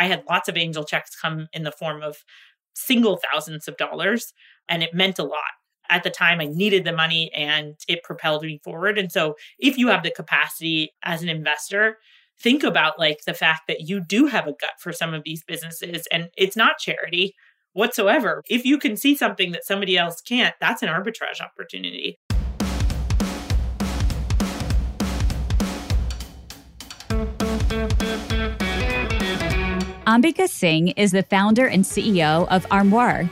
I had lots of angel checks come in the form of single thousands of dollars, and it meant a lot. At the time, I needed the money and it propelled me forward. And so, if you have the capacity as an investor, think about like the fact that you do have a gut for some of these businesses and it's not charity whatsoever. If you can see something that somebody else can't, that's an arbitrage opportunity. Ambika Singh is the founder and CEO of Armoire,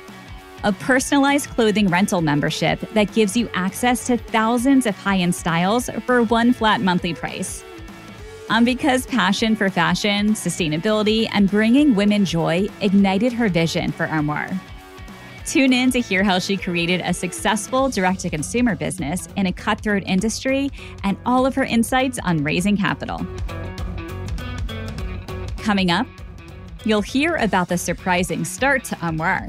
a personalized clothing rental membership that gives you access to thousands of high end styles for one flat monthly price. Ambika's passion for fashion, sustainability, and bringing women joy ignited her vision for Armoire. Tune in to hear how she created a successful direct to consumer business in a cutthroat industry and all of her insights on raising capital. Coming up, you'll hear about the surprising start to Armoire.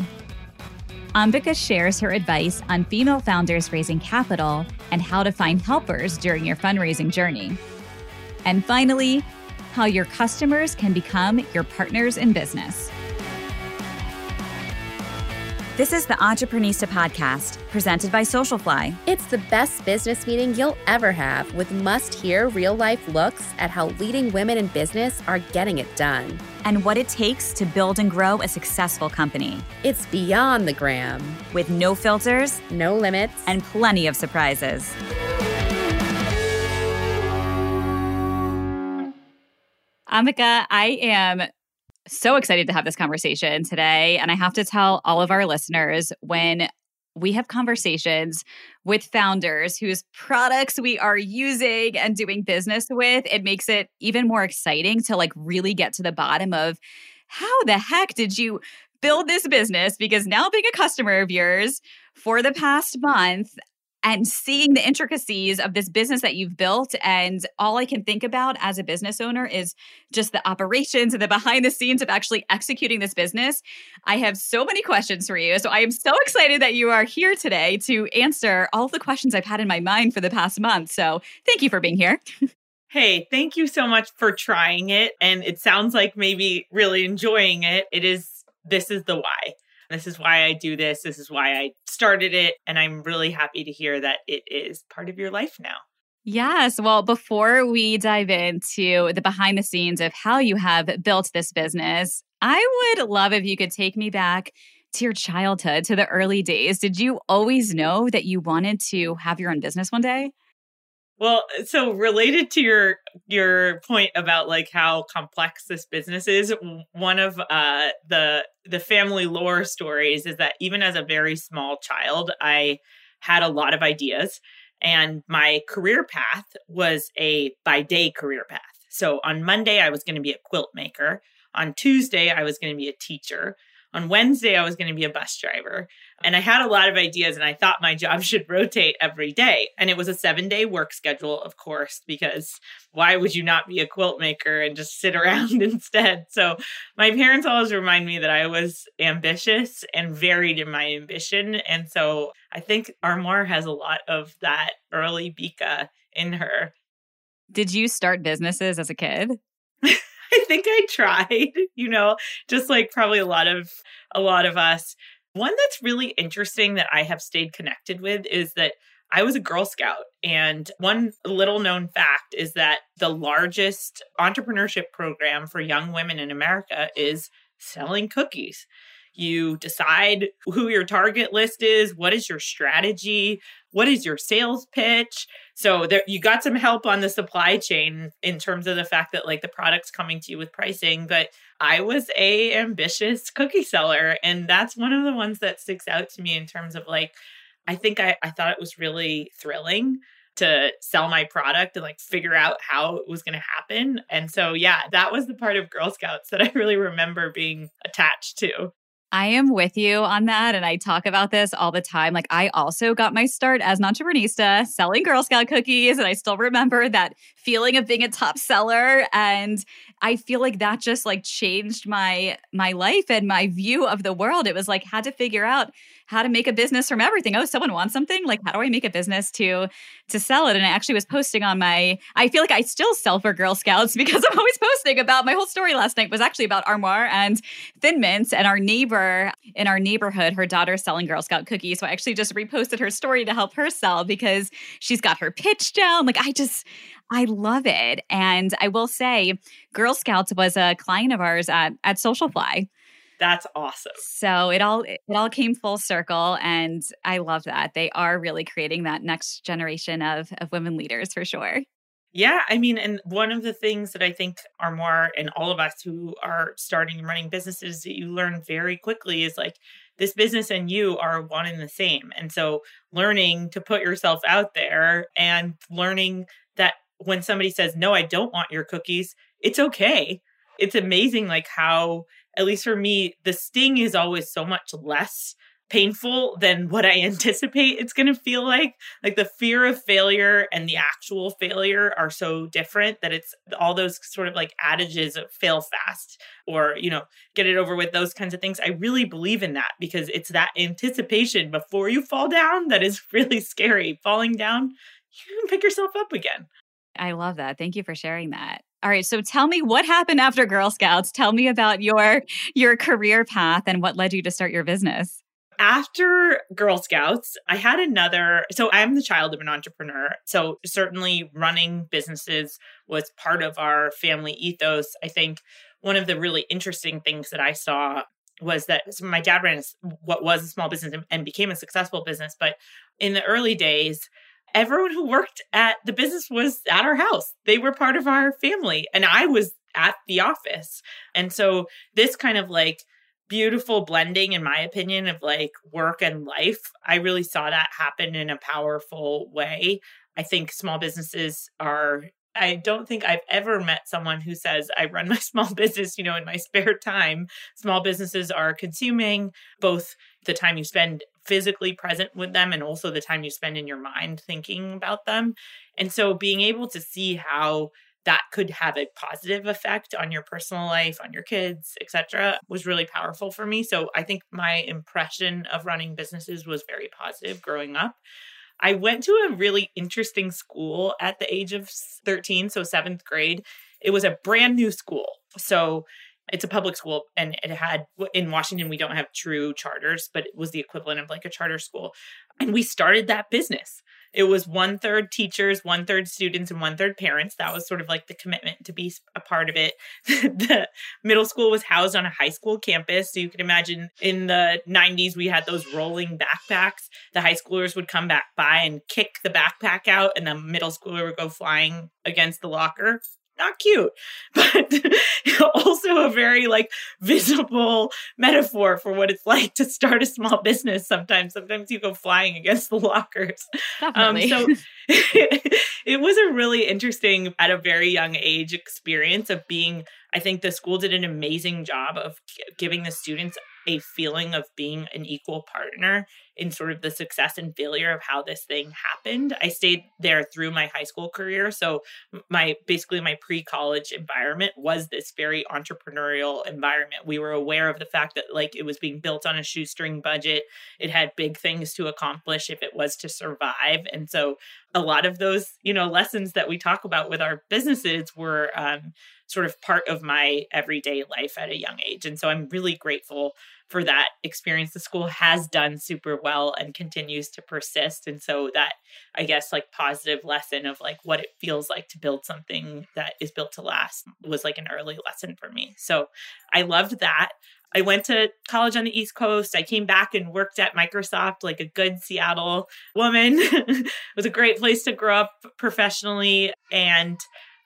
Ambika shares her advice on female founders raising capital and how to find helpers during your fundraising journey. And finally, how your customers can become your partners in business. This is the Entreprenista podcast, presented by Socialfly. It's the best business meeting you'll ever have with must hear real life looks at how leading women in business are getting it done and what it takes to build and grow a successful company. It's beyond the gram, with no filters, no limits, and plenty of surprises. Ambika, I am so excited to have this conversation today. And I have to tell all of our listeners when we have conversations with founders whose products we are using and doing business with, it makes it even more exciting to like really get to the bottom of how the heck did you build this business? Because now being a customer of yours for the past month, and seeing the intricacies of this business that you've built. And all I can think about as a business owner is just the operations and the behind the scenes of actually executing this business. I have so many questions for you. So I am so excited that you are here today to answer all the questions I've had in my mind for the past month. So thank you for being here. Hey, thank you so much for trying it. And it sounds like maybe really enjoying it. It is, this is the why. This is why I do this. This is why I started it. And I'm really happy to hear that it is part of your life now. Yes. Well, before we dive into the behind the scenes of how you have built this business, I would love if you could take me back to your childhood, to the early days. Did you always know that you wanted to have your own business one day? Well, so related to your your point about like how complex this business is, one of uh the the family lore stories is that even as a very small child, I had a lot of ideas and my career path was a by day career path. So on Monday I was going to be a quilt maker, on Tuesday I was going to be a teacher, on Wednesday, I was going to be a bus driver. And I had a lot of ideas, and I thought my job should rotate every day. And it was a seven day work schedule, of course, because why would you not be a quilt maker and just sit around instead? So my parents always remind me that I was ambitious and varied in my ambition. And so I think Armoire has a lot of that early Bika in her. Did you start businesses as a kid? I think I tried, you know, just like probably a lot of a lot of us. One that's really interesting that I have stayed connected with is that I was a Girl Scout. And one little known fact is that the largest entrepreneurship program for young women in America is selling cookies. You decide who your target list is, what is your strategy, what is your sales pitch. So there you got some help on the supply chain in terms of the fact that like the product's coming to you with pricing, but I was a ambitious cookie seller and that's one of the ones that sticks out to me in terms of like I think I, I thought it was really thrilling to sell my product and like figure out how it was going to happen. And so, yeah, that was the part of Girl Scouts that I really remember being attached to. I am with you on that. And I talk about this all the time. Like, I also got my start as an entreprenista selling Girl Scout cookies. And I still remember that feeling of being a top seller. And I feel like that just like changed my my life and my view of the world. It was like had to figure out how to make a business from everything. Oh, someone wants something? Like, how do I make a business to to sell it? And I actually was posting on my I feel like I still sell for Girl Scouts because I'm always posting about my whole story last night was actually about Armoire and Thin Mints and our neighbor in our neighborhood, her daughter's selling Girl Scout cookies. So I actually just reposted her story to help her sell because she's got her pitch down. Like I just I love it. And I will say, Girl Scouts was a client of ours at, at Socialfly. That's awesome. So it all it all came full circle and I love that. They are really creating that next generation of of women leaders for sure. Yeah, I mean, and one of the things that I think are more in all of us who are starting and running businesses that you learn very quickly is like this business and you are one and the same. And so learning to put yourself out there and learning that when somebody says, No, I don't want your cookies, it's okay. It's amazing, like how, at least for me, the sting is always so much less painful than what I anticipate it's going to feel like. Like the fear of failure and the actual failure are so different that it's all those sort of like adages of fail fast or, you know, get it over with, those kinds of things. I really believe in that because it's that anticipation before you fall down that is really scary. Falling down, you can pick yourself up again. I love that. Thank you for sharing that. All right, so tell me what happened after Girl Scouts. Tell me about your your career path and what led you to start your business. After Girl Scouts, I had another. So I'm the child of an entrepreneur. So certainly running businesses was part of our family ethos. I think one of the really interesting things that I saw was that so my dad ran what was a small business and became a successful business. But in the early days, everyone who worked at the business was at our house. They were part of our family, and I was at the office. And so, this kind of like beautiful blending, in my opinion, of like work and life, I really saw that happen in a powerful way. I think small businesses are I don't think I've ever met someone who says, I run my small business, you know, in my spare time. Small businesses are consuming both the time you spend physically present with them and also the time you spend in your mind thinking about them. And so being able to see how that could have a positive effect on your personal life, on your kids, etc., was really powerful for me. So I think my impression of running businesses was very positive growing up. I went to a really interesting school at the age of 13, so seventh grade. It was a brand new school. So it's a public school and it had in Washington we don't have true charters, but it was the equivalent of like a charter school. And we started that business. It was one third teachers, one third students, and one third parents. That was sort of like the commitment to be a part of it. the middle school was housed on a high school campus. So you can imagine in the 90s, we had those rolling backpacks. The high schoolers would come back by and kick the backpack out, and the middle schooler would go flying against the locker not cute, but also a very like visible metaphor for what it's like to start a small business. Sometimes, sometimes you go flying against the lockers. Um, so it was a really interesting, at a very young age, experience of being. I think the school did an amazing job of giving the students a feeling of being an equal partner in sort of the success and failure of how this thing happened. I stayed there through my high school career. So my basically my pre-college environment was this very entrepreneurial environment. We were aware of the fact that like it was being built on a shoestring budget. It had big things to accomplish if it was to survive. And so a lot of those, you know, lessons that we talk about with our businesses were um, sort of part of my everyday life at a young age. And so I'm really grateful for that experience. The school has done super well and continues to persist. And so that, I guess, like positive lesson of like what it feels like to build something that is built to last was like an early lesson for me. So I loved that. I went to college on the East Coast. I came back and worked at Microsoft like a good Seattle woman. it was a great place to grow up professionally. And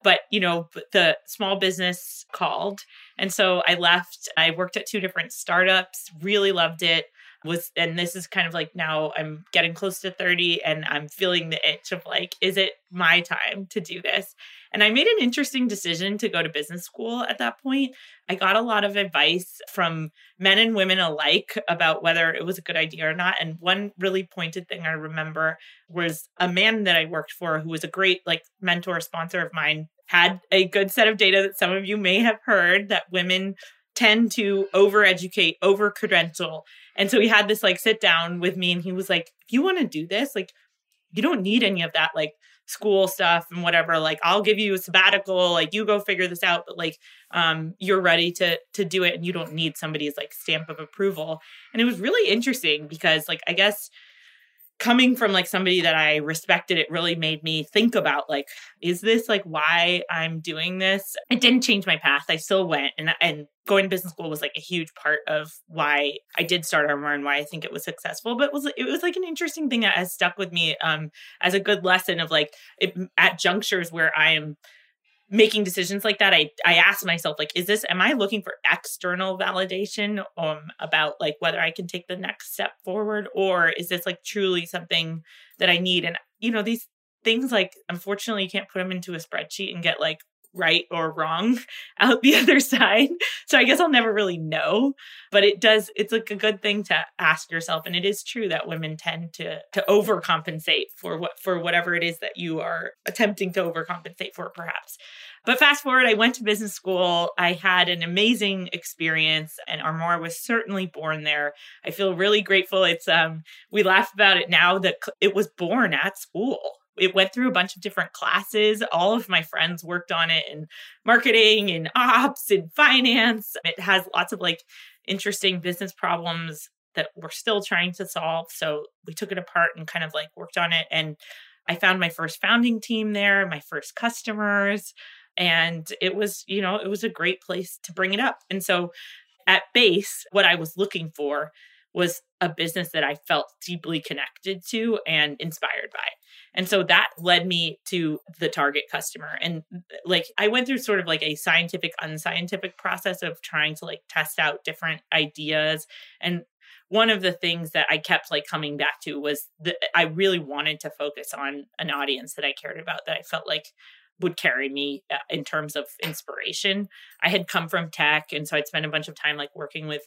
but you know the small business called. And so i left i worked at two different startups really loved it was and this is kind of like now i'm getting close to 30 and i'm feeling the itch of like is it my time to do this? And i made an interesting decision to go to business school at that point. I got a lot of advice from men and women alike about whether it was a good idea or not. And one really pointed thing i remember was a man that i worked for who was a great like mentor sponsor of mine had a good set of data that some of you may have heard that women tend to over educate, over credential. And so he had this like sit down with me and he was like, if you want to do this, like, you don't need any of that like school stuff and whatever. Like i'll give you a sabbatical. Like you go figure this out but like um you're ready to to do it and you don't need somebody's like stamp of approval. And it was really interesting because like i guess coming from like somebody that I respected, it really made me think about like, is this like why I'm doing this? It didn't change my path. I still went and and going to business school was like a huge part of why I did start Armoire and why I think it was successful. But it was it was like an interesting thing that has stuck with me um as a good lesson of like it, at junctures where I am making decisions like that i i ask myself like is this am i looking for external validation um about like whether i can take the next step forward? Or is this like truly something that i need? And you know these things like unfortunately you can't put them into a spreadsheet and get like right or wrong out the other side. So I guess I'll never really know, but it does it's like a good thing to ask yourself and it is true that women tend to to overcompensate for what for whatever it is that you are attempting to overcompensate for perhaps. But fast forward, I went to business school. I had an amazing experience, and Armoire was certainly born there. I feel really grateful. It's um, we laugh about it now that it was born at school it went through a bunch of different classes. All of my friends worked on it in marketing and ops and finance. It has lots of like interesting business problems that we're still trying to solve. So we took it apart and kind of like worked on it. And I found my first founding team there, my first customers. And it was, you know, it was a great place to bring it up. And so at base, what I was looking for was a business that I felt deeply connected to and inspired by. And so that led me to the target customer. And like I went through sort of like a scientific, unscientific process of trying to like test out different ideas. And one of the things that I kept like coming back to was that I really wanted to focus on an audience that I cared about, that I felt like would carry me uh, in terms of inspiration. I had come from tech, and so I'd spent a bunch of time like working with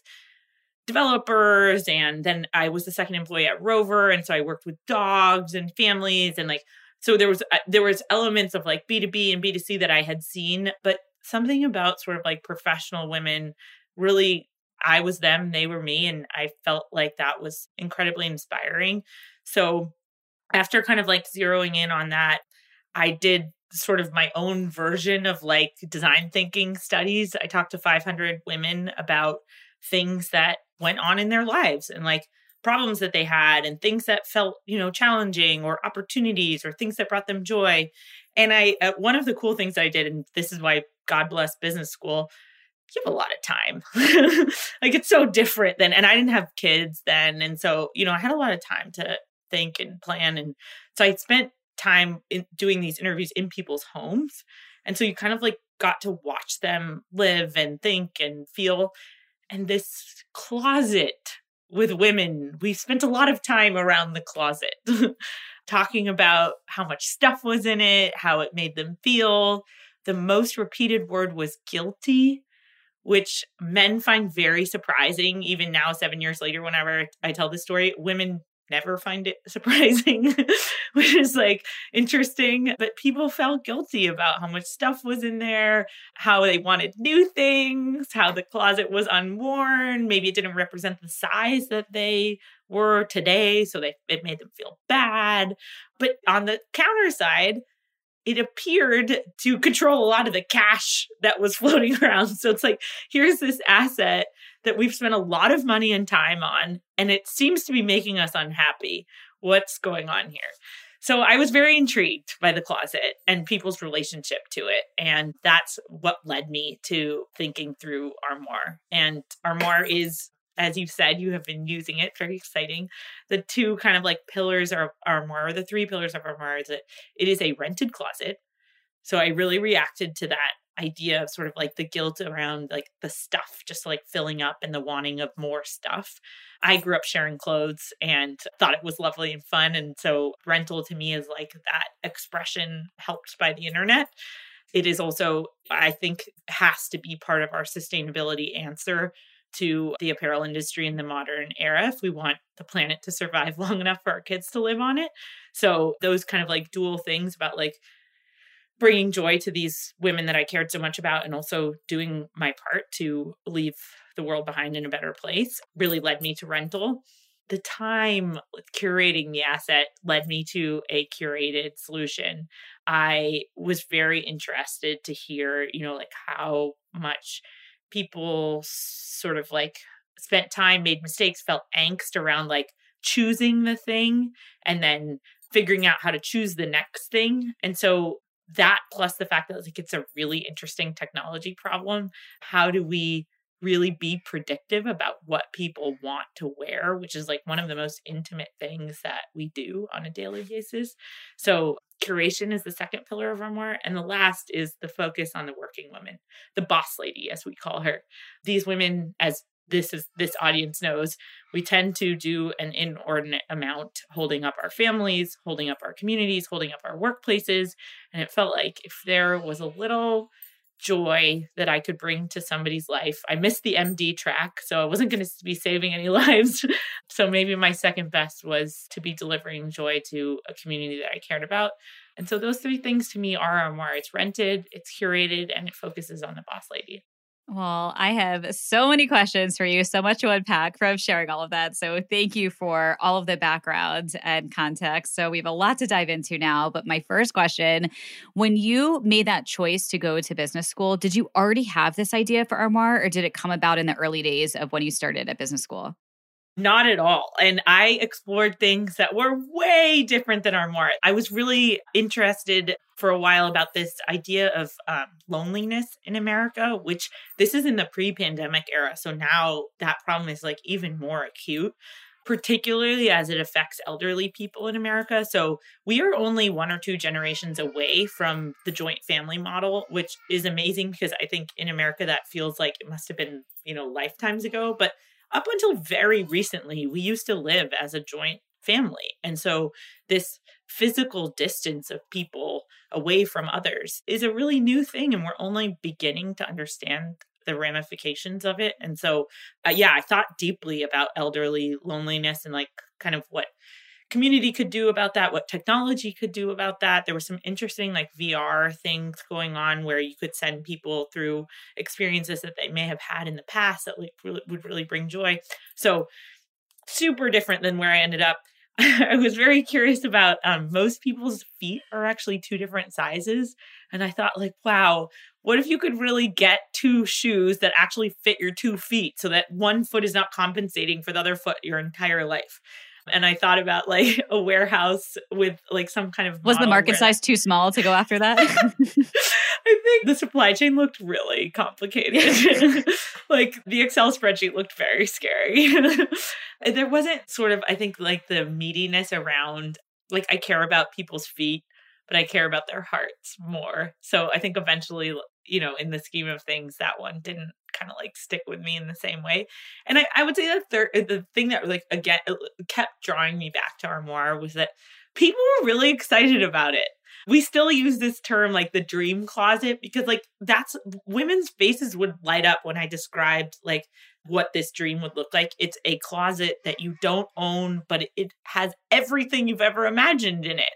developers and then I was the second employee at Rover and so I worked with dogs and families and like so there was uh, there was elements of like B2B and B2C that I had seen but something about sort of like professional women really I was them they were me and I felt like that was incredibly inspiring. So after kind of like zeroing in on that I did sort of my own version of like design thinking studies. I talked to 500 women about things that went on in their lives and like problems that they had and things that felt you know challenging or opportunities or things that brought them joy. And i uh, one of the cool things i did and this is why god bless business school you have a lot of time. Like it's so different than and i didn't have kids then and so you know i had a lot of time to think and plan and so i spent time in doing these interviews in people's homes. And so you kind of like got to watch them live and think and feel and this closet with women. We spent a lot of time around the closet talking about how much stuff was in it, how it made them feel. The most repeated word was guilty, which men find very surprising, even now, seven years later, whenever I tell the story. Women never find it surprising, which is like interesting. But people felt guilty about how much stuff was in there, how they wanted new things, how the closet was unworn. Maybe it didn't represent the size that they were today. So they, it made them feel bad. But on the counter side, it appeared to control a lot of the cash that was floating around. So it's like, here's this asset that we've spent a lot of money and time on, and it seems to be making us unhappy. What's going on here? So I was very intrigued by the closet and people's relationship to it. And that's what led me to thinking through Armoire. And Armoire is, as you said, you have been using it. Very exciting. The two kind of like pillars of Armoire, the three pillars of Armoire is that it is a rented closet. So I really reacted to that idea of sort of like the guilt around like the stuff just like filling up and the wanting of more stuff. I grew up sharing clothes and thought it was lovely and fun. And so rental to me is like that expression helped by the internet. It is also, I think, has to be part of our sustainability answer to the apparel industry in the modern era if we want the planet to survive long enough for our kids to live on it. So, those kind of like dual things about like bringing joy to these women that I cared so much about and also doing my part to leave the world behind in a better place really led me to rental. The time curating the asset led me to a curated solution. I was very interested to hear, you know, like how much people sort of like spent time, made mistakes, felt angst around like choosing the thing and then figuring out how to choose the next thing. And so that plus the fact that like it's a really interesting technology problem, how do we really be predictive about what people want to wear, which is like one of the most intimate things that we do on a daily basis. So, curation is the second pillar of Armoire. And the last is the focus on the working woman, the boss lady, as we call her. These women, as this is this audience knows we tend to do an inordinate amount holding up our families holding up our communities holding up our workplaces and it felt like if there was a little joy that I could bring to somebody's life. I missed the MD track, so I wasn't going to be saving any lives. so maybe my second best was to be delivering joy to a community that I cared about. And so those three things to me are Armoire. It's rented, it's curated, and it focuses on the boss lady. Well, I have so many questions for you, so much to unpack from sharing all of that. So, thank you for all of the background and context. So, we have a lot to dive into now. But my first question when you made that choice to go to business school, did you already have this idea for Armoire, or did it come about in the early days of when you started at business school? Not at all. And I explored things that were way different than our Armoire. I was really interested for a while about this idea of um, loneliness in America, which this is in the pre pandemic era. So now that problem is like even more acute particularly as it affects elderly people in America. So we are only one or two generations away from the joint family model, which is amazing because I think in America that feels like it must have been, you know, lifetimes ago. But up until very recently, we used to live as a joint family. And so this physical distance of people away from others is a really new thing. And we're only beginning to understand the ramifications of it. And so, uh, yeah, I thought deeply about elderly loneliness and like kind of what community could do about that, what technology could do about that. There was some interesting like VR things going on where you could send people through experiences that they may have had in the past that like really, would really bring joy. So super different than where I ended up. I was very curious about um, most people's feet are actually two different sizes. And I thought, like, wow, what if you could really get two shoes that actually fit your two feet so that one foot is not compensating for the other foot your entire life? And I thought about like a warehouse with like some kind of was the market size too small to go after that. I think the supply chain looked really complicated. like the Excel spreadsheet looked very scary. there wasn't sort of I think like the meatiness around like I care about people's feet but I care about their hearts more. So I think eventually, you know, in the scheme of things, that one didn't kind of like stick with me in the same way. And I, I would say the third, uh, the thing that like again uh, kept drawing me back to Armoire was that people were really excited about it. We still use this term like the dream closet because like that's women's faces would light up when I described like what this dream would look like. It's a closet that you don't own, but it has everything you've ever imagined in it.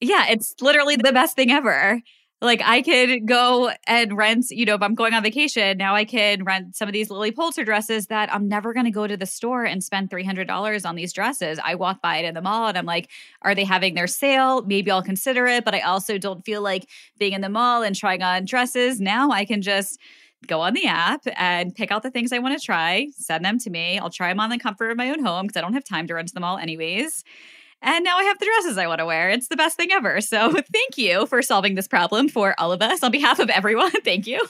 Yeah, it's literally the best thing ever. Like I could go and rent, you know, if I'm going on vacation, now I can rent some of these Lilly Pulitzer dresses that I'm never going to go to the store and spend $300 on these dresses. I walk by it in the mall and I'm like, are they having their sale? Maybe I'll consider it, but I also don't feel like being in the mall and trying on dresses. Now I can just go on the app and pick out the things I want to try, send them to me. I'll try them on the comfort of my own home because I don't have time to run to the mall anyways. And now I have the dresses I want to wear. It's the best thing ever. So thank you for solving this problem for all of us on behalf of everyone. thank you.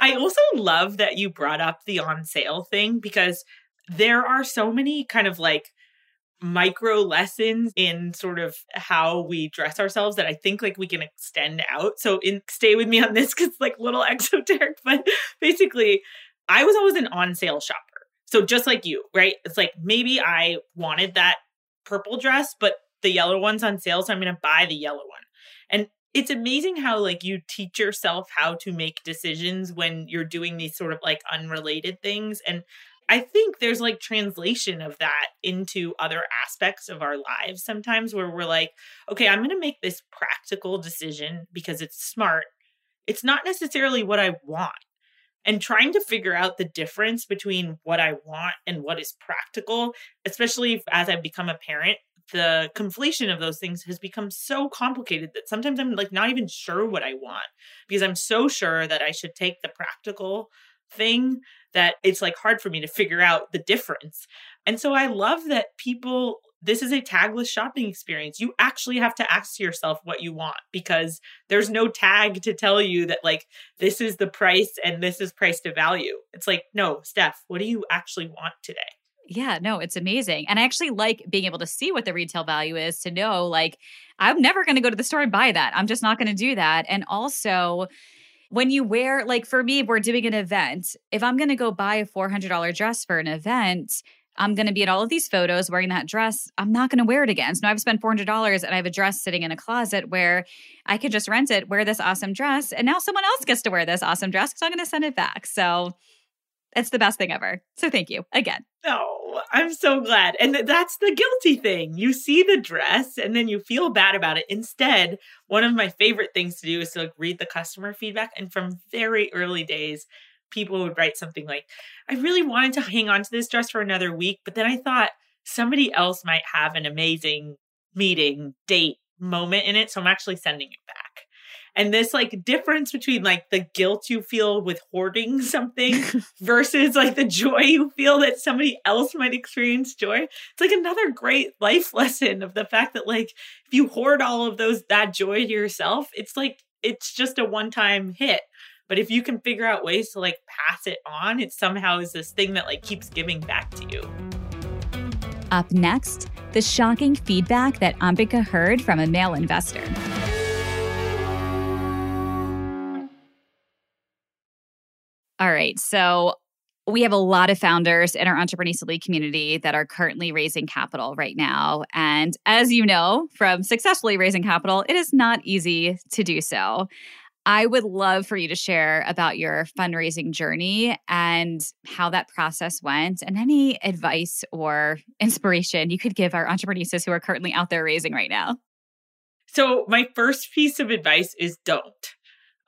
I also love that you brought up the on sale thing because there are so many kind of like micro lessons in sort of how we dress ourselves that I think like we can extend out. So in stay with me on this it's like little exoteric, but basically I was always an on sale shopper. So just like you, right? It's like maybe I wanted that purple dress, but the yellow one's on sale, so I'm going to buy the yellow one. And it's amazing how like you teach yourself how to make decisions when you're doing these sort of like unrelated things and I think there's like translation of that into other aspects of our lives sometimes where we're like, okay, I'm going to make this practical decision because it's smart. It's not necessarily what I want. And trying to figure out the difference between what I want and what is practical, especially as I've become a parent, the conflation of those things has become so complicated that sometimes I'm like not even sure what I want because I'm so sure that I should take the practical thing that it's like hard for me to figure out the difference. And so I love that people this is a tagless shopping experience. You actually have to ask yourself what you want because there's no tag to tell you that like this is the price and this is price to value. It's like, no, Steph, what do you actually want today? Yeah, no, it's amazing. And I actually like being able to see what the retail value is to know like I'm never going to go to the store and buy that. I'm just not going to do that. And also when you wear like for me we're doing an event if i'm going to go buy a $400 dress for an event i'm going to be at all of these photos wearing that dress i'm not going to wear it again so now i've spent $400 and i have a dress sitting in a closet where i could just rent it wear this awesome dress and now someone else gets to wear this awesome dress because i'm going to send it back so it's the best thing ever. So thank you again. Oh, I'm so glad. And that's the guilty thing. You see the dress and then you feel bad about it. Instead, one of my favorite things to do is to like read the customer feedback. And from very early days, people would write something like, I really wanted to hang on to this dress for another week, but then I thought somebody else might have an amazing meeting, date, moment in it. So I'm actually sending it back and this like difference between like the guilt you feel with hoarding something versus like the joy you feel that somebody else might experience joy it's like another great life lesson of the fact that like if you hoard all of those that joy to yourself it's like it's just a one time hit but if you can figure out ways to like pass it on it somehow is this thing that like keeps giving back to you up next the shocking feedback that ambika heard from a male investor All right. So we have a lot of founders in our Entrepreneur community that are currently raising capital right now. And as you know from successfully raising capital, it is not easy to do so. I would love for you to share about your fundraising journey and how that process went, and any advice or inspiration you could give our entrepreneurs who are currently out there raising right now. So, my first piece of advice is don't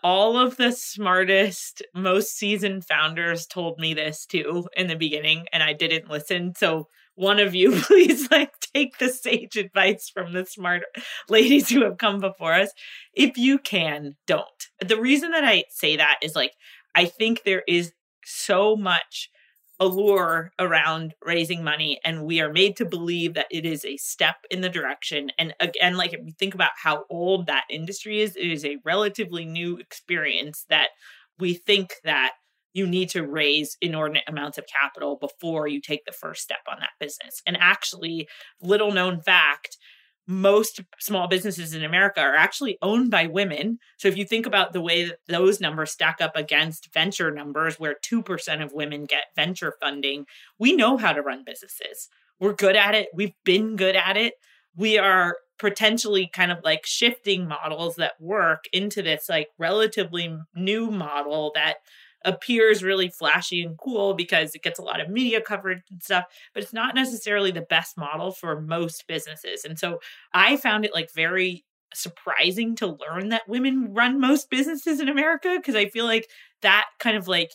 all of the smartest, most seasoned founders told me this too in the beginning, and I didn't listen. So, one of you, please, like, take the sage advice from the smart ladies who have come before us. If you can, don't. The reason that I say that is like, I think there is so much allure around raising money and we are made to believe that it is a step in the direction and again like if you think about how old that industry is it is a relatively new experience that we think that you need to raise inordinate amounts of capital before you take the first step on that business and actually little known fact most small businesses in America are actually owned by women. So if you think about the way that those numbers stack up against venture numbers, where 2% of women get venture funding, we know how to run businesses. We're good at it. We've been good at it. We are potentially kind of like shifting models that work into this like relatively new model that appears really flashy and cool because it gets a lot of media coverage and stuff, but it's not necessarily the best model for most businesses. And so I found it like very surprising to learn that women run most businesses in America because I feel like that kind of like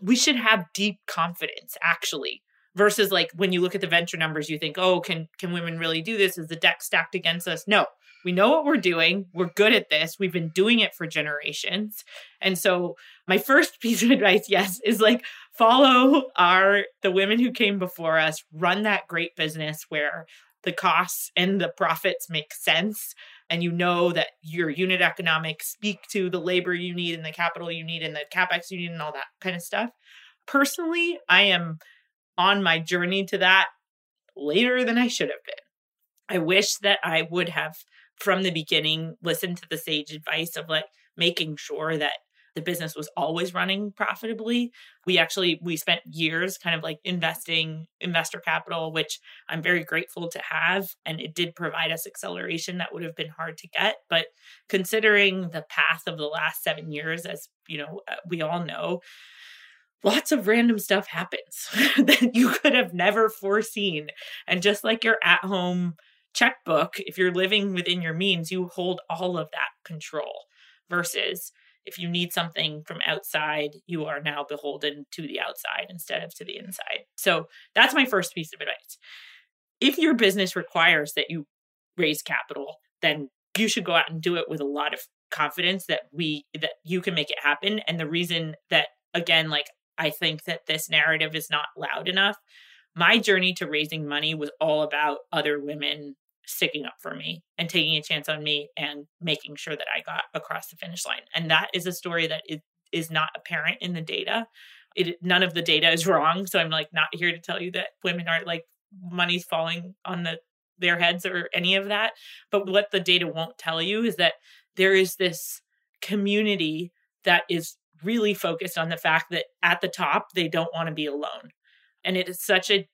we should have deep confidence actually versus like when you look at the venture numbers you think oh can can women really do this? Is the deck stacked against us? No we know what we're doing. We're good at this. We've been doing it for generations. And so my first piece of advice, yes, is like follow our the women who came before us, run that great business where the costs and the profits make sense and you know that your unit economics speak to the labor you need and the capital you need and the capex you need and all that kind of stuff. Personally, I am on my journey to that later than I should have been. I wish that I would have from the beginning listen to the sage advice of like making sure that the business was always running profitably we actually we spent years kind of like investing investor capital which i'm very grateful to have and it did provide us acceleration that would have been hard to get but considering the path of the last 7 years as you know uh, we all know lots of random stuff happens that you could have never foreseen. And just like your at home checkbook, if you're living within your means, you hold all of that control versus if you need something from outside, you are now beholden to the outside instead of to the inside. So that's my first piece of advice. If your business requires that you raise capital, then you should go out and do it with a lot of confidence that we that you can make it happen and the reason that again like I think that this narrative is not loud enough. My journey to raising money was all about other women sticking up for me and taking a chance on me and making sure that I got across the finish line. And that is a story that is, is not apparent in the data. It none of the data is wrong. So I'm like not here to tell you that women aren't like money's falling on the their heads or any of that. But what the data won't tell you is that there is this community that is really focused on the fact that at the top, they don't want to be alone. And it is such a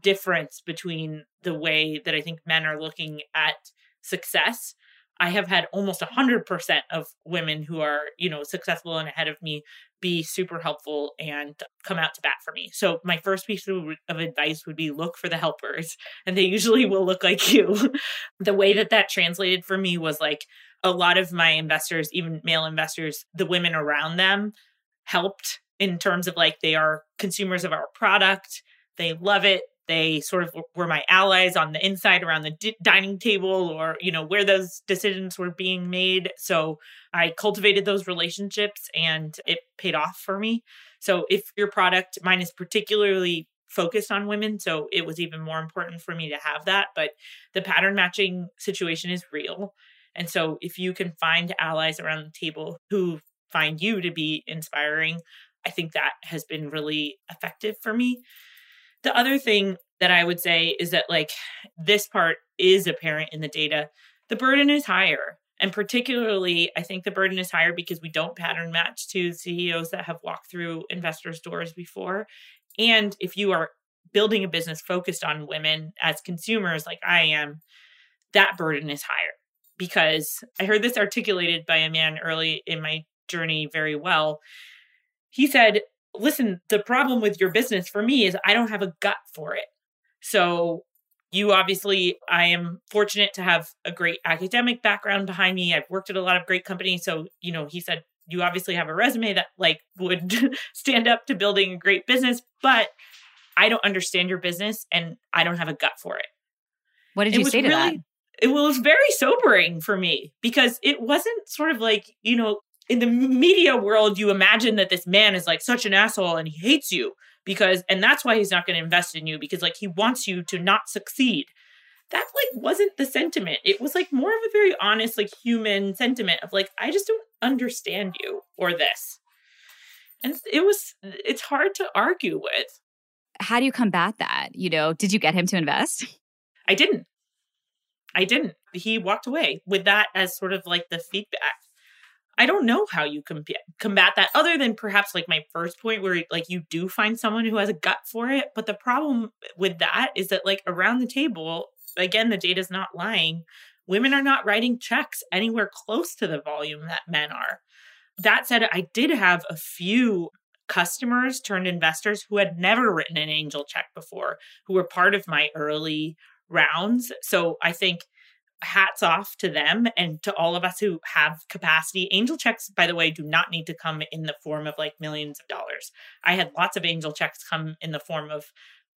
difference between the way that I think men are looking at success. I have had almost 100% of women who are, you know, successful and ahead of me be super helpful and come out to bat for me. So my first piece of, of advice would be look for the helpers and they usually will look like you. the way that that translated for me was like a lot of my investors, even male investors, the women around them helped in terms of like they are consumers of our product, they love it. They sort of were my allies on the inside around the dining table or, you know, where those decisions were being made. So I cultivated those relationships and it paid off for me. So if your product, mine is particularly focused on women. So it was even more important for me to have that. But the pattern matching situation is real. And so if you can find allies around the table who find you to be inspiring, I think that has been really effective for me. The other thing that I would say is that, like, this part is apparent in the data. The burden is higher. And particularly, I think the burden is higher because we don't pattern match to CEOs that have walked through investors' doors before. And if you are building a business focused on women as consumers, like I am, that burden is higher because I heard this articulated by a man early in my journey very well. He said, Listen, the problem with your business for me is I don't have a gut for it. So, you obviously, I am fortunate to have a great academic background behind me. I've worked at a lot of great companies. So, you know, he said, you obviously have a resume that like would stand up to building a great business, but I don't understand your business and I don't have a gut for it. What did it you say to really, that? it was very sobering for me because it wasn't sort of like, you know, in the media world, you imagine that this man is like such an asshole and he hates you because, and that's why he's not going to invest in you because like he wants you to not succeed. That like wasn't the sentiment. It was like more of a very honest, like human sentiment of like, I just don't understand you or this. And it was, it's hard to argue with. How do you combat that? You know, did you get him to invest? I didn't. I didn't. He walked away with that as sort of like the feedback. I don't know how you combat combat that other than perhaps like my first point where like you do find someone who has a gut for it. But the problem with that is that like around the table, again, the data's not lying. Women are not writing checks anywhere close to the volume that men are. That said, I did have a few customers turned investors who had never written an angel check before, who were part of my early rounds. So I think hats off to them and to all of us who have capacity. Angel checks, by the way, do not need to come in the form of like millions of dollars. I had lots of angel checks come in the form of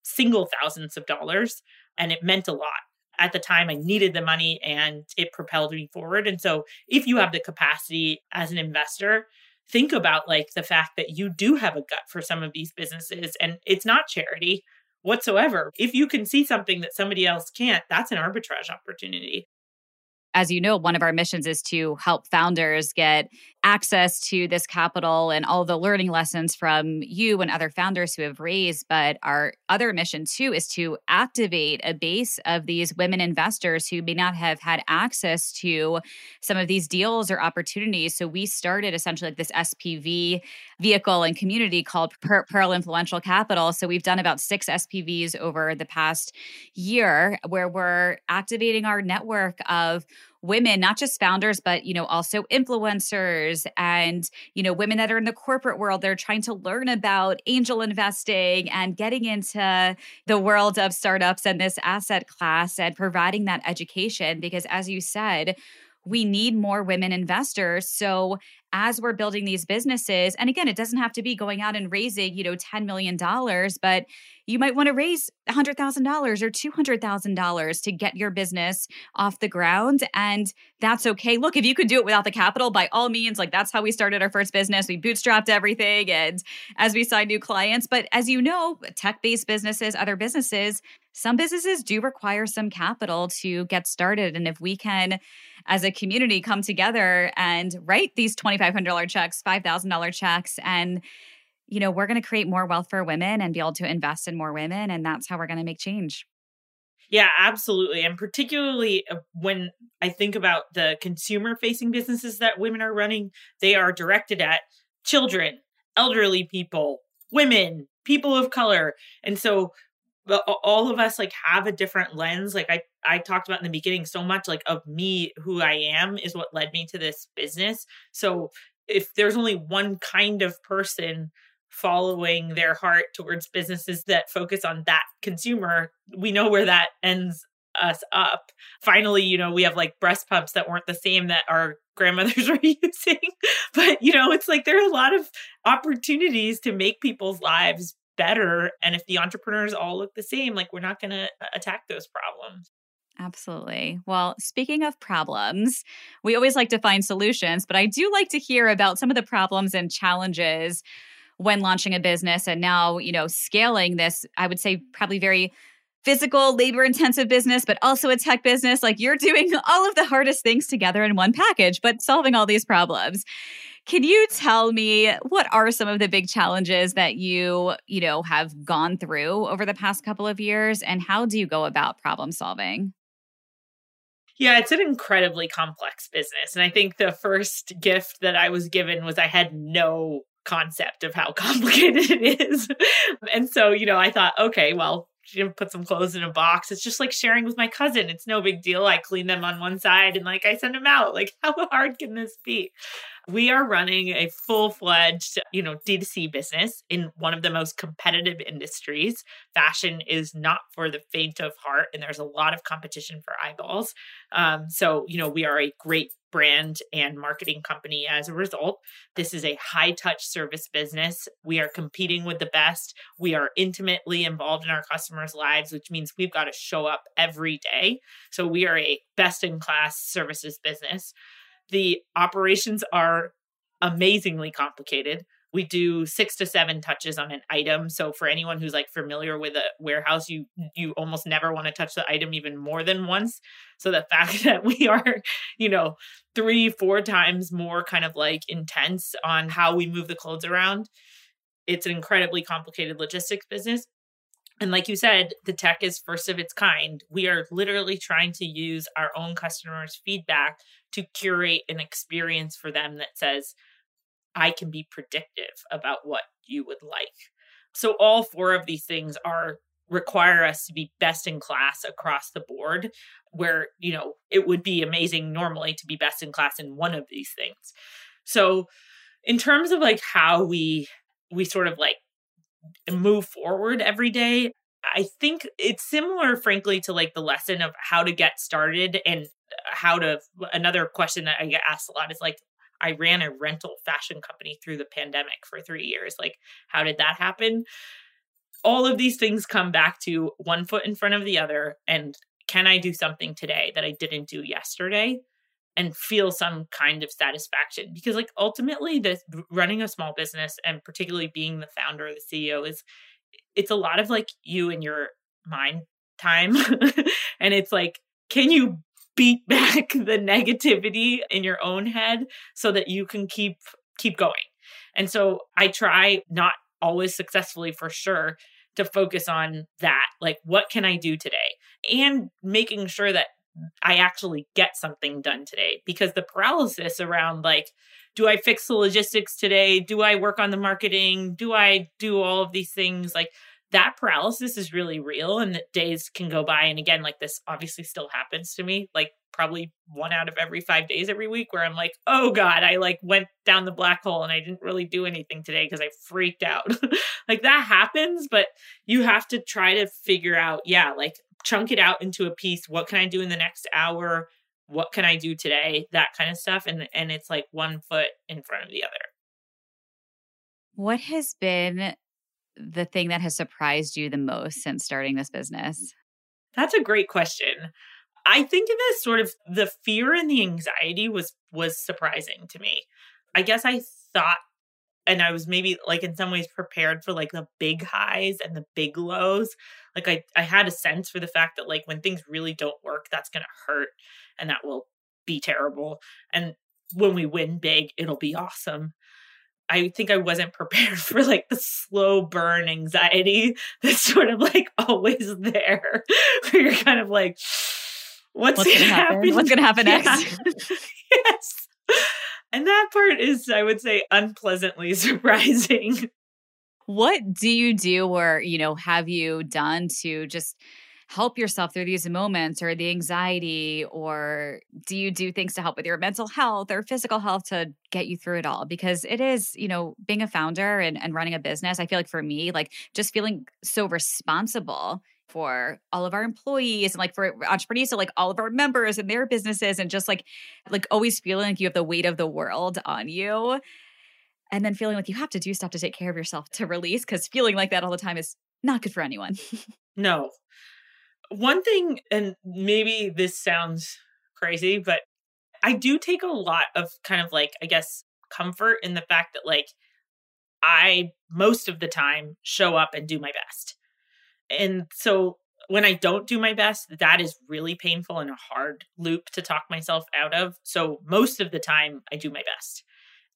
single thousands of dollars, and it meant a lot. At the time, I needed the money and it propelled me forward. And so, if you have the capacity as an investor, think about like the fact that you do have a gut for some of these businesses and it's not charity whatsoever. If you can see something that somebody else can't, that's an arbitrage opportunity as you know, one of our missions is to help founders get access to this capital and all the learning lessons from you and other founders who have raised. But our other mission, too, is to activate a base of these women investors who may not have had access to some of these deals or opportunities. So we started essentially like this SPV vehicle and community called Pearl Influential Capital. So we've done about six SPVs over the past year where we're activating our network of women, not just founders, but, you know, also influencers and, you know, women that are in the corporate world. They're trying to learn about angel investing and getting into the world of startups and this asset class and providing that education. Because as you said, we need more women investors. So as we're building these businesses, and again, it doesn't have to be going out and raising, you know, $10 million, but you might want to raise $100,000 or $200,000 to get your business off the ground. And that's okay. Look, if you could do it without the capital, by all means, like that's how we started our first business. We bootstrapped everything and as we signed new clients. But as you know, tech based businesses, other businesses, some businesses do require some capital to get started. And if we can, as a community, come together and write these $2,500 checks, $5,000 checks, and you know, we're going to create more wealth for women and be able to invest in more women. And that's how we're going to make change. Yeah, absolutely. And particularly uh, when I think about the consumer facing businesses that women are running, they are directed at children, elderly people, women, people of color. And so all of us like have a different lens like i i talked about in the beginning so much like of me who i am is what led me to this business so if there's only one kind of person following their heart towards businesses that focus on that consumer, we know where that ends us up. Finally, you know, we have like breast pumps that weren't the same that our grandmothers were using. But, you know, it's like there are a lot of opportunities to make people's lives better. And if the entrepreneurs all look the same, like we're not going to uh, attack those problems. Absolutely. Well, speaking of problems, we always like to find solutions, but I do like to hear about some of the problems and challenges when launching a business and now, you know, scaling this, I would say probably very physical, labor intensive business, but also a tech business. Like you're doing all of the hardest things together in one package, but solving all these problems. Can you tell me what are some of the big challenges that you, you know, have gone through over the past couple of years and how do you go about problem solving? Yeah, it's an incredibly complex business. And I think the first gift that I was given was I had no concept of how complicated it is. and so, you know, I thought, okay, well, you put some clothes in a box. It's just like sharing with my cousin. It's no big deal. I clean them on one side and like I send them out. Like, how hard can this be? We are running a full fledged, you know, D2C business in one of the most competitive industries. Fashion is not for the faint of heart, and there's a lot of competition for eyeballs. Um, so, you know, we are a great brand and marketing company as a result. This is a high touch service business. We are competing with the best. We are intimately involved in our customers' lives, which means we've got to show up every day. So we are a best in class services business. The operations are amazingly complicated. We do six to seven touches on an item. So for anyone who's like familiar with a warehouse you you almost never want to touch the item even more than once. So the fact that we are you know three four times more kind of like intense on how we move the clothes around it's an incredibly complicated logistics business. And like you said, the tech is first of its kind. We are literally trying to use our own customers' feedback to curate an experience for them that says, I can be predictive about what you would like. So all four of these things are require us to be best in class across the board where, you know, it would be amazing normally to be best in class in one of these things. So in terms of like how we we sort of like move forward every day, I think it's similar, frankly, to like the lesson of how to get started and how to. Another question that I get asked a lot is like, I ran a rental fashion company through the pandemic for three years. Like, how did that happen? All of these things come back to one foot in front of the other. And can I do something today that I didn't do yesterday? and feel some kind of satisfaction because like ultimately this running a small business and particularly being the founder or the ceo is it's a lot of like you and your mind time and it's like can you beat back the negativity in your own head so that you can keep keep going. And so I try not always successfully for sure to focus on that like what can I do today and making sure that I actually get something done today because the paralysis around like do I fix the logistics today? Do I work on the marketing? Do I do all of these things? Like that paralysis is really real and that days can go by. And again, like this obviously still happens to me, like probably one out of every five days every week where I'm like, oh God, I like went down the black hole and I didn't really do anything today because I freaked out. like that happens, but you have to try to figure out, yeah, like chunk it out into a piece. What can I do in the next hour? What can I do today? That kind of stuff. And and it's like one foot in front of the other. What has been the thing that has surprised you the most since starting this business? That's a great question. I think the sort of the fear and the anxiety was was surprising to me. I guess I thought and I was maybe like in some ways prepared for like the big highs and the big lows. Like I I had a sense for the fact that like when things really don't work, that's going to hurt and that will be terrible. And when we win big, it'll be awesome. I think I wasn't prepared for like the slow burn anxiety that's sort of like always there, where you're kind of like, what's, what's gonna, happen? happen? What's gonna happen next? yes. And that part is, I would say, unpleasantly surprising. What do you do or, you know, have you done to just help yourself through these moments or the anxiety or do you do things to help with your mental health or physical health to get you through it all? Because it is you know being a founder and, and running a business i feel like for me like just feeling so responsible for all of our employees and like for entrepreneurs so like all of our members and their businesses and just like like always feeling like you have the weight of the world on you. And then feeling like you have to do stuff to take care of yourself to release because feeling like that all the time is not good for anyone. No one thing, and maybe this sounds crazy, but I do take a lot of kind of like, I guess, comfort in the fact that like I most of the time show up and do my best. And so when I don't do my best, that is really painful and a hard loop to talk myself out of. So most of the time, I do my best.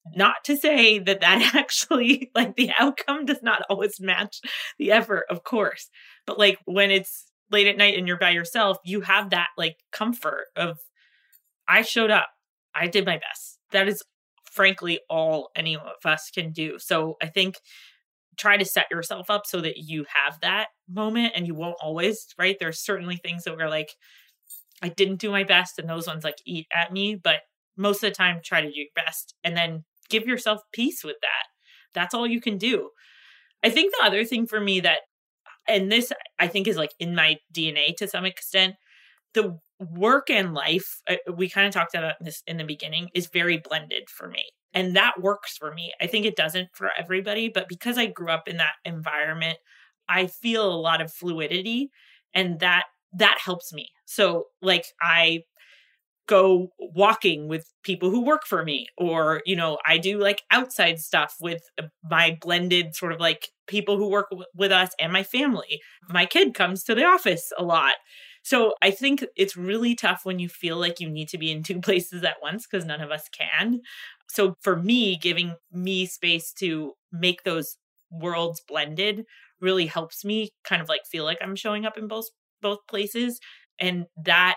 Mm-hmm. Not to say that that actually, like, the outcome does not always match the effort, of course. But like when it's late at night and you're by yourself, you have that like comfort of I showed up. I did my best. That is frankly all any of us can do. So I think try to set yourself up so that you have that moment and you won't always, right? There's certainly things that were like I didn't do my best and those ones like eat at me, but most of the time try to do your best and then give yourself peace with that. That's all you can do. I think the other thing for me that and this I think is like in my DNA to some extent. The work and life, uh, we kind of talked about this in the beginning, is very blended for me. And that works for me. I think it doesn't for everybody, but because I grew up in that environment, I feel a lot of fluidity and that that helps me. So like I go walking with people who work for me or you know i do like outside stuff with my blended sort of like people who work w- with us and my family. My kid comes to the office a lot. So i think it's really tough when you feel like you need to be in two places at once because none of us can. So for me giving me space to make those worlds blended really helps me kind of like feel like i'm showing up in both both places. And that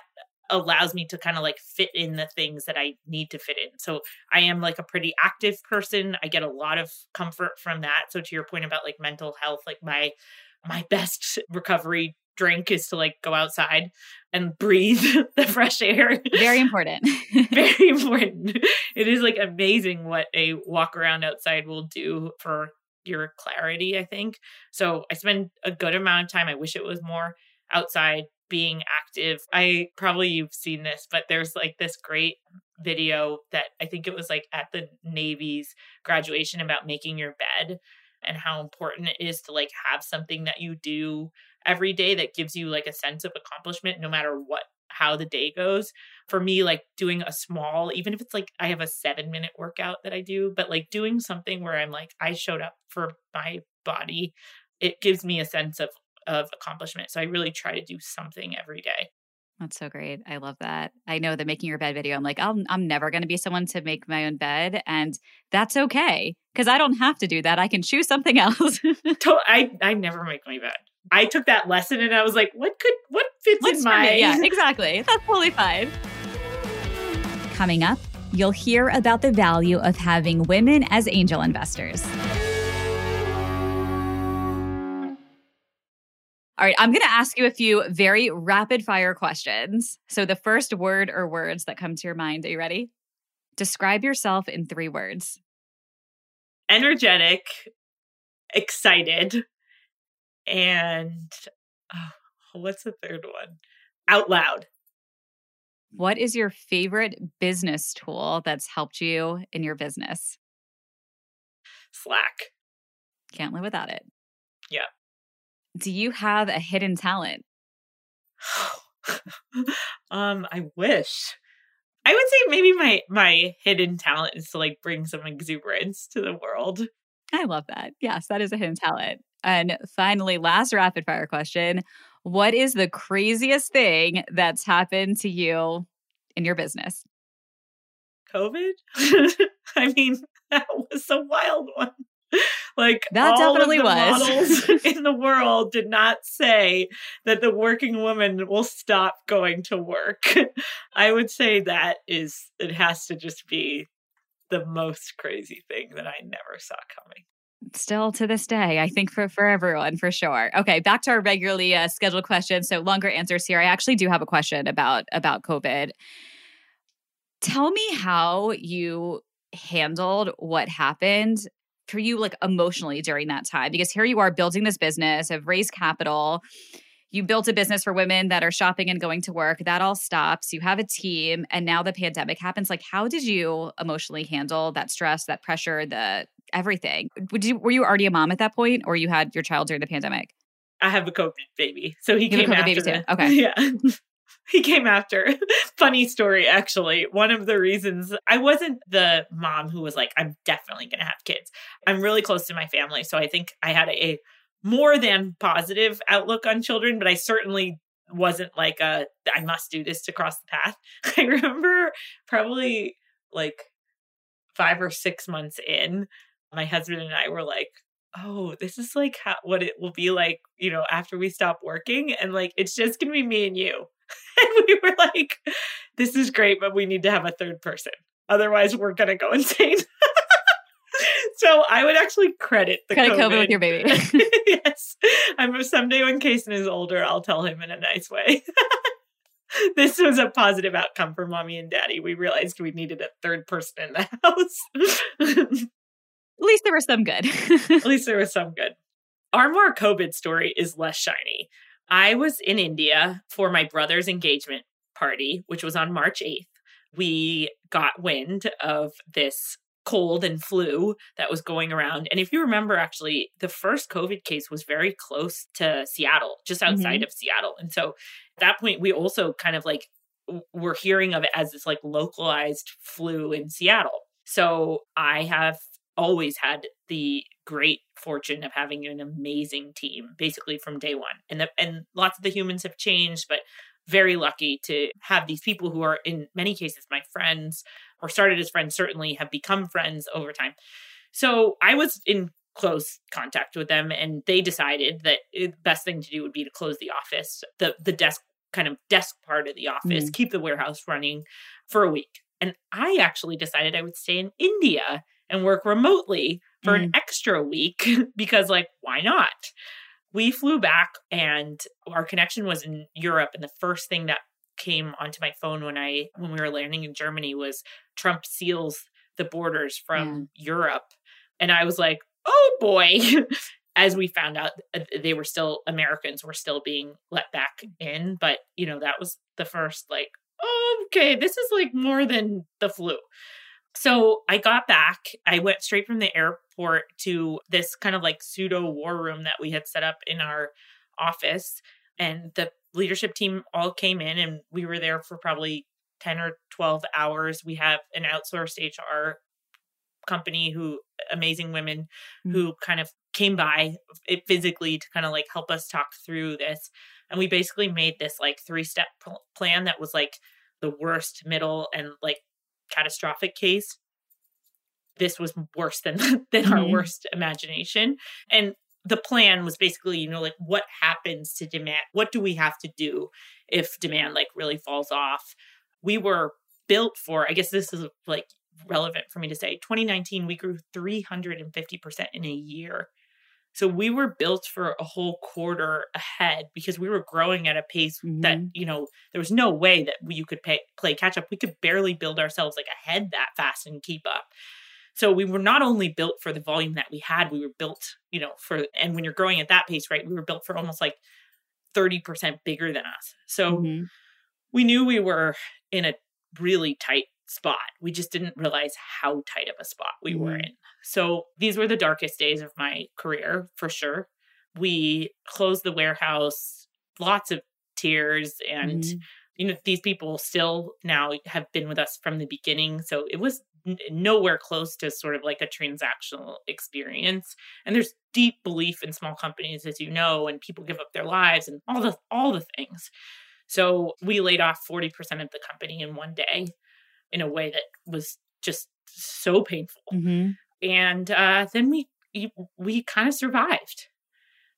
allows me to kind of like fit in the things that I need to fit in. So I am like a pretty active person. I get a lot of comfort from that. So to your point about like mental health, like my my best recovery drink is to like go outside and breathe the fresh air. Very important. Very important. It is like amazing what a walk around outside will do for your clarity, I think. So I spend a good amount of time. I wish it was more outside being active. I probably you've seen this, but there's like this great video that I think it was like at the Navy's graduation about making your bed and how important it is to like have something that you do every day that gives you like a sense of accomplishment no matter what how the day goes. For me like doing a small even if it's like I have a 7 minute workout that I do, but like doing something where I'm like I showed up for my body it gives me a sense of of accomplishment. So I really try to do something every day. That's so great. I love that. I know the making your bed video. I'm like, I'm, I'm never going to be someone to make my own bed. And that's okay because I don't have to do that. I can choose something else. I, I never make my bed. I took that lesson and I was like, what could, what fits What's in my. Yeah, exactly. That's totally fine. Coming up, you'll hear about the value of having women as angel investors. All right, I'm going to ask you a few very rapid fire questions. So, the first word or words that come to your mind, are you ready? Describe yourself in three words energetic, excited, and oh, what's the third one? Out loud. What is your favorite business tool that's helped you in your business? Slack. Can't live without it. Yeah. Do you have a hidden talent? um, I wish. I would say maybe my my hidden talent is to like bring some exuberance to the world. I love that. Yes, that is a hidden talent. And finally, last rapid fire question. What is the craziest thing that's happened to you in your business? COVID? I mean, that was a wild one. like that definitely was. models in the world did not say that the working woman will stop going to work. I would say that is it has to just be the most crazy thing that I never saw coming. Still to this day i think for for everyone for sure. Okay back to our regularly uh, scheduled questions so longer answers here. I actually do have a question about about covid. Tell me how you handled what happened for you like emotionally during that time because here you are building this business have raised capital you built a business for women that are shopping and going to work that all stops you have a team and now the pandemic happens like how did you emotionally handle that stress that pressure the everything? Would you, were you already a mom at that point or you had your child during the pandemic? I have a covid baby so he you came after baby too. Okay. Yeah he came after. Funny story, actually. One of the reasons I wasn't the mom who was like, I'm definitely going to have kids. I'm really close to my family. So I think I had a, more than positive outlook on children, but I certainly wasn't like a I must do this to cross the path. I remember probably like five or six months in, my husband and I were like, oh, this is like how, what it will be like, you know, after we stop working. And like, it's just going to be me and you. and we were like, this is great, but we need to have a third person. Otherwise, we're going to go insane. so I would actually credit the credit COVID. COVID with your baby. yes. I'm someday when Kason is older, I'll tell him in a nice way. this was a positive outcome for mommy and daddy. We realized we needed a third person in the house. At least there was some good. At least there was some good. Our more COVID story is less shiny. I was in India for my brother's engagement party, which was on March 8th. We got wind of this cold and flu that was going around. And if you remember, actually, the first COVID case was very close to Seattle, just outside mm-hmm. of Seattle. And so at that point, we also kind of like were hearing of it as this like localized flu in Seattle. So I have always had the great fortune of having an amazing team basically from day one. And the, and lots of the humans have changed but very lucky to have these people who are in many cases my friends or started as friends certainly have become friends over time. So i was in close contact with them and they decided that the best thing to do would be to close the office the the desk kind of desk part of the office mm. keep the warehouse running for a week. And i actually decided i would stay in india and work remotely for mm. an extra week because, like, why not? We flew back and our connection was in Europe. And the first thing that came onto my phone when I when we were landing in Germany was Trump seals the borders from yeah. Europe. And I was like, oh boy. As we found out, they were still Americans were still being let back in. But, you know, that was the first, like, okay, this is like more than the flu. So I got back. I went straight from the airport to this kind of like pseudo war room that we had set up in our office. And the leadership team all came in, and we were there for probably 10 or 12 hours. We have an outsourced HR company who amazing women mm-hmm. who kind of came by it physically to kind of like help us talk through this and we basically made this like three step plan that was like the worst middle and like catastrophic case this was worse than than mm-hmm. our worst imagination. And the plan was basically you know like what happens to demand what do we have to do if demand like really falls off? We were built for i guess this is like relevant for me to say 2019 we grew 350% in a year So we were built for a whole quarter ahead because we were growing at a pace mm-hmm. that, you know, there was no way that you could pay, play catch up. We could barely build ourselves like ahead that fast and keep up. So we were not only built for the volume that we had, we were built, you know, for, and when you're growing at that pace, right, we were built for almost like 30% bigger than us. So mm-hmm. we knew we were in a really tight spot. We just didn't realize how tight of a spot we mm-hmm. were in. So these were the darkest days of my career for sure. We closed the warehouse, lots of tears and mm-hmm. you know these people still now have been with us from the beginning so it was n- nowhere close to sort of like a transactional experience and there's deep belief in small companies as you know and people give up their lives and all the all the things so we laid off 40% of the company in one day in a way that was just so painful. Mm-hmm. And uh, then we we kind of survived.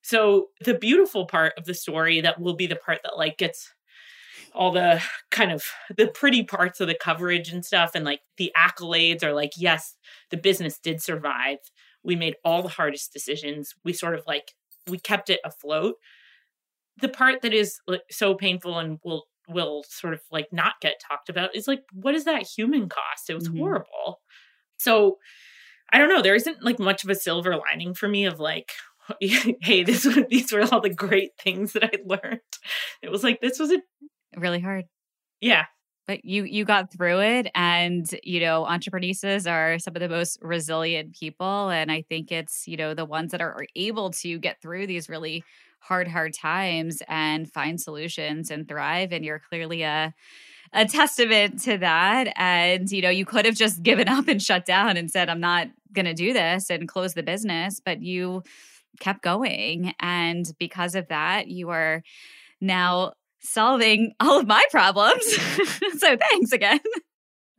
So the beautiful part of the story that will be the part that like gets all the kind of the pretty parts of the coverage and stuff and like the accolades are like yes the business did survive we made all the hardest decisions we sort of like we kept it afloat the part that is like so painful and will will sort of like not get talked about is like what is that human cost? It was mm-hmm. horrible. So i don't know there isn't like much of a silver lining for me of like hey this these were all the great things that i learned. It was like this was a really hard. Yeah. But you you got through it and you know entrepreneurs are some of the most resilient people and i think it's you know the ones that are able to get through these really hard, hard times and find solutions and thrive. And you're clearly a a testament to that. And, you know, you could have just given up and shut down and said, I'm not going to do this and close the business, but you kept going. And because of that, you are now solving all of my problems. so thanks again.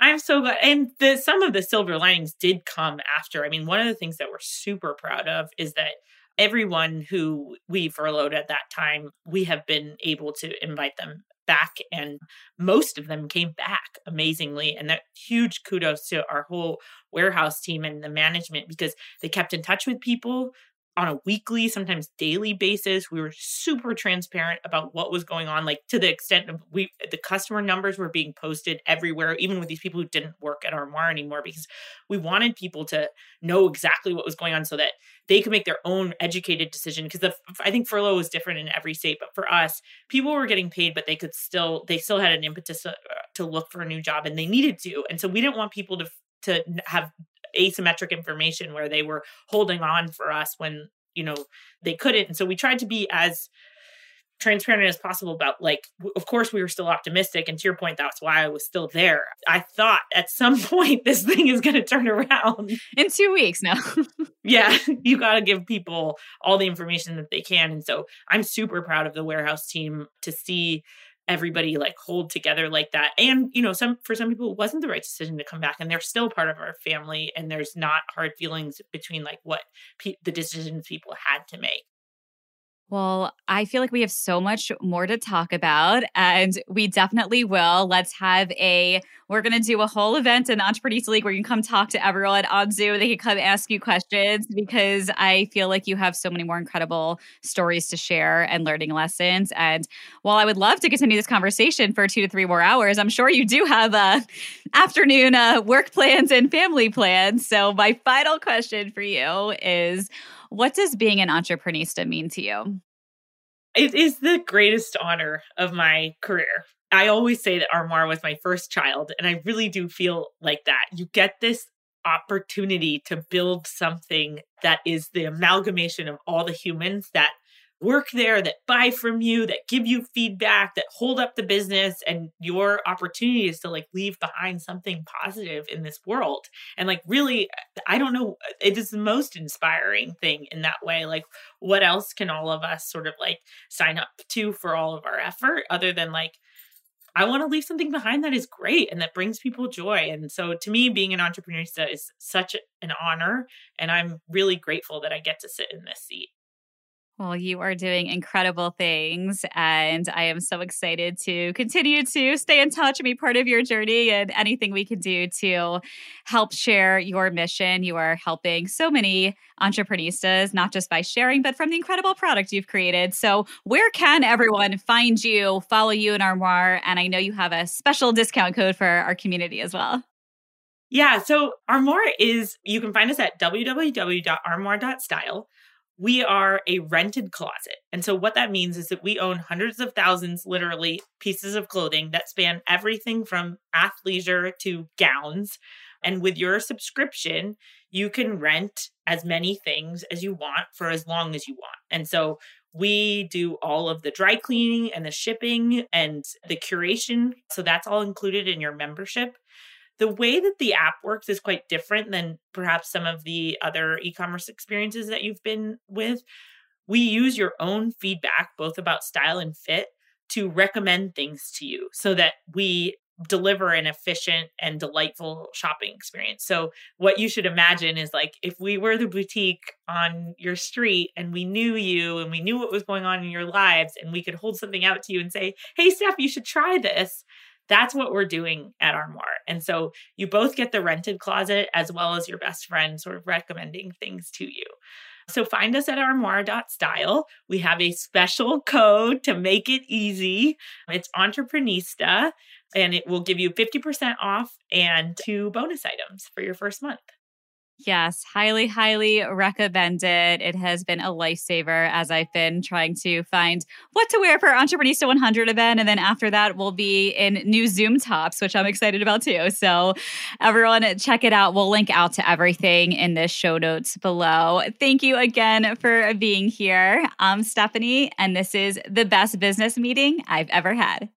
I'm so glad. And the some of the silver linings did come after. I mean, one of the things that we're super proud of is that everyone who we furloughed at that time, we have been able to invite them back and most of them came back amazingly and that huge kudos to our whole warehouse team and the management because they kept in touch with people on a weekly, sometimes daily basis. We were super transparent about what was going on, like to the extent of we the customer numbers were being posted everywhere, even with these people who didn't work at Armoire anymore, because we wanted people to know exactly what was going on so that they could make their own educated decision. Because I think furlough was different in every state, but for us, people were getting paid, but they could still they still had an impetus to, uh, to look for a new job, and they needed to, and so we didn't want people to to have asymmetric information where they were holding on for us when you know they couldn't. And so we tried to be as transparent as possible about like of course we were still optimistic. And to your point that's why i was still there. I thought at some point this thing is going to turn around. In two weeks now yeah you got to give people all the information that they can. And so i'm super proud of the warehouse team to see everybody like hold together like that. And you know some for some people it wasn't the right decision to come back and they're still part of our family and there's not hard feelings between like what pe- the decisions people had to make well, I feel like we have so much more to talk about, and we definitely will. Let's have a, we're going to do a whole event in the Entreprenista League where you can come talk to everyone on Zoom. They can come ask you questions because I feel like you have so many more incredible stories to share and learning lessons. And while I would love to continue this conversation for two to three more hours, I'm sure you do have uh, afternoon uh, work plans and family plans. So, my final question for you is, what does being an Entreprenista mean to you? It is the greatest honor of my career. I always say that Armoire was my first child, and I really do feel like that. You get this opportunity to build something that is the amalgamation of all the humans that work there that buy from you that give you feedback that hold up the business and your opportunity is to like leave behind something positive in this world and like really i don't know it is the most inspiring thing in that way like what else can all of us sort of like sign up to for all of our effort other than like I want to leave something behind that is great and that brings people joy. And so to me, being an entrepreneur is such an honor. And I'm really grateful that I get to sit in this seat. Well, you are doing incredible things. And I am so excited to continue to stay in touch and be part of your journey and anything we can do to help share your mission. You are helping so many entrepreneurs, not just by sharing, but from the incredible product you've created. So, where can everyone find you, follow you in Armoire? And I know you have a special discount code for our community as well. Yeah, so Armoire is, you can find us at www.armoire.style we are a rented closet. And so, what that means is that we own hundreds of thousands, literally, pieces of clothing that span everything from athleisure to gowns. And with your subscription, you can rent as many things as you want for as long as you want. And so, we do all of the dry cleaning and the shipping and the curation. So, that's all included in your membership the way that the app works is quite different than perhaps some of the other e-commerce experiences that you've been with. We use your own feedback both about style and fit to recommend things to you so that we deliver an efficient and delightful shopping experience. So what you should imagine is like if we were the boutique on your street and we knew you and we knew what was going on in your lives and we could hold something out to you and say, "Hey Steph, you should try this." That's what we're doing at Armoire. And so you both get the rented closet as well as your best friend sort of recommending things to you. So find us at armoire.style. We have a special code to make it easy. It's Entreprenista, and it will give you 50% off and two bonus items for your first month. Yes, highly, highly recommend it. It has been a lifesaver as I've been trying to find what to wear for Entreprenista 100 event. And then after that, we'll be in new Zoom tops, which I'm excited about too. So, everyone, check it out. We'll link out to everything in the show notes below. Thank you again for being here. I'm Stephanie, and this is the best business meeting I've ever had.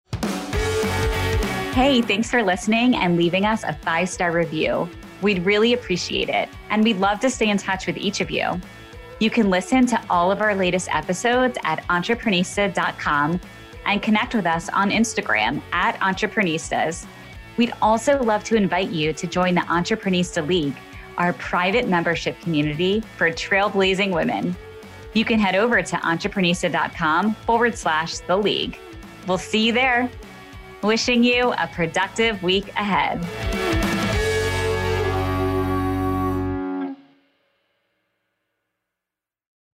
Hey, thanks for listening and leaving us a five star review. We'd really appreciate it, and we'd love to stay in touch with each of you. You can listen to all of our latest episodes at entreprenista.com and connect with us on Instagram at Entreprenistas. We'd also love to invite you to join the Entreprenista League, our private membership community for trailblazing women. You can head over to entreprenista.com forward slash the league. We'll see you there. Wishing you a productive week ahead.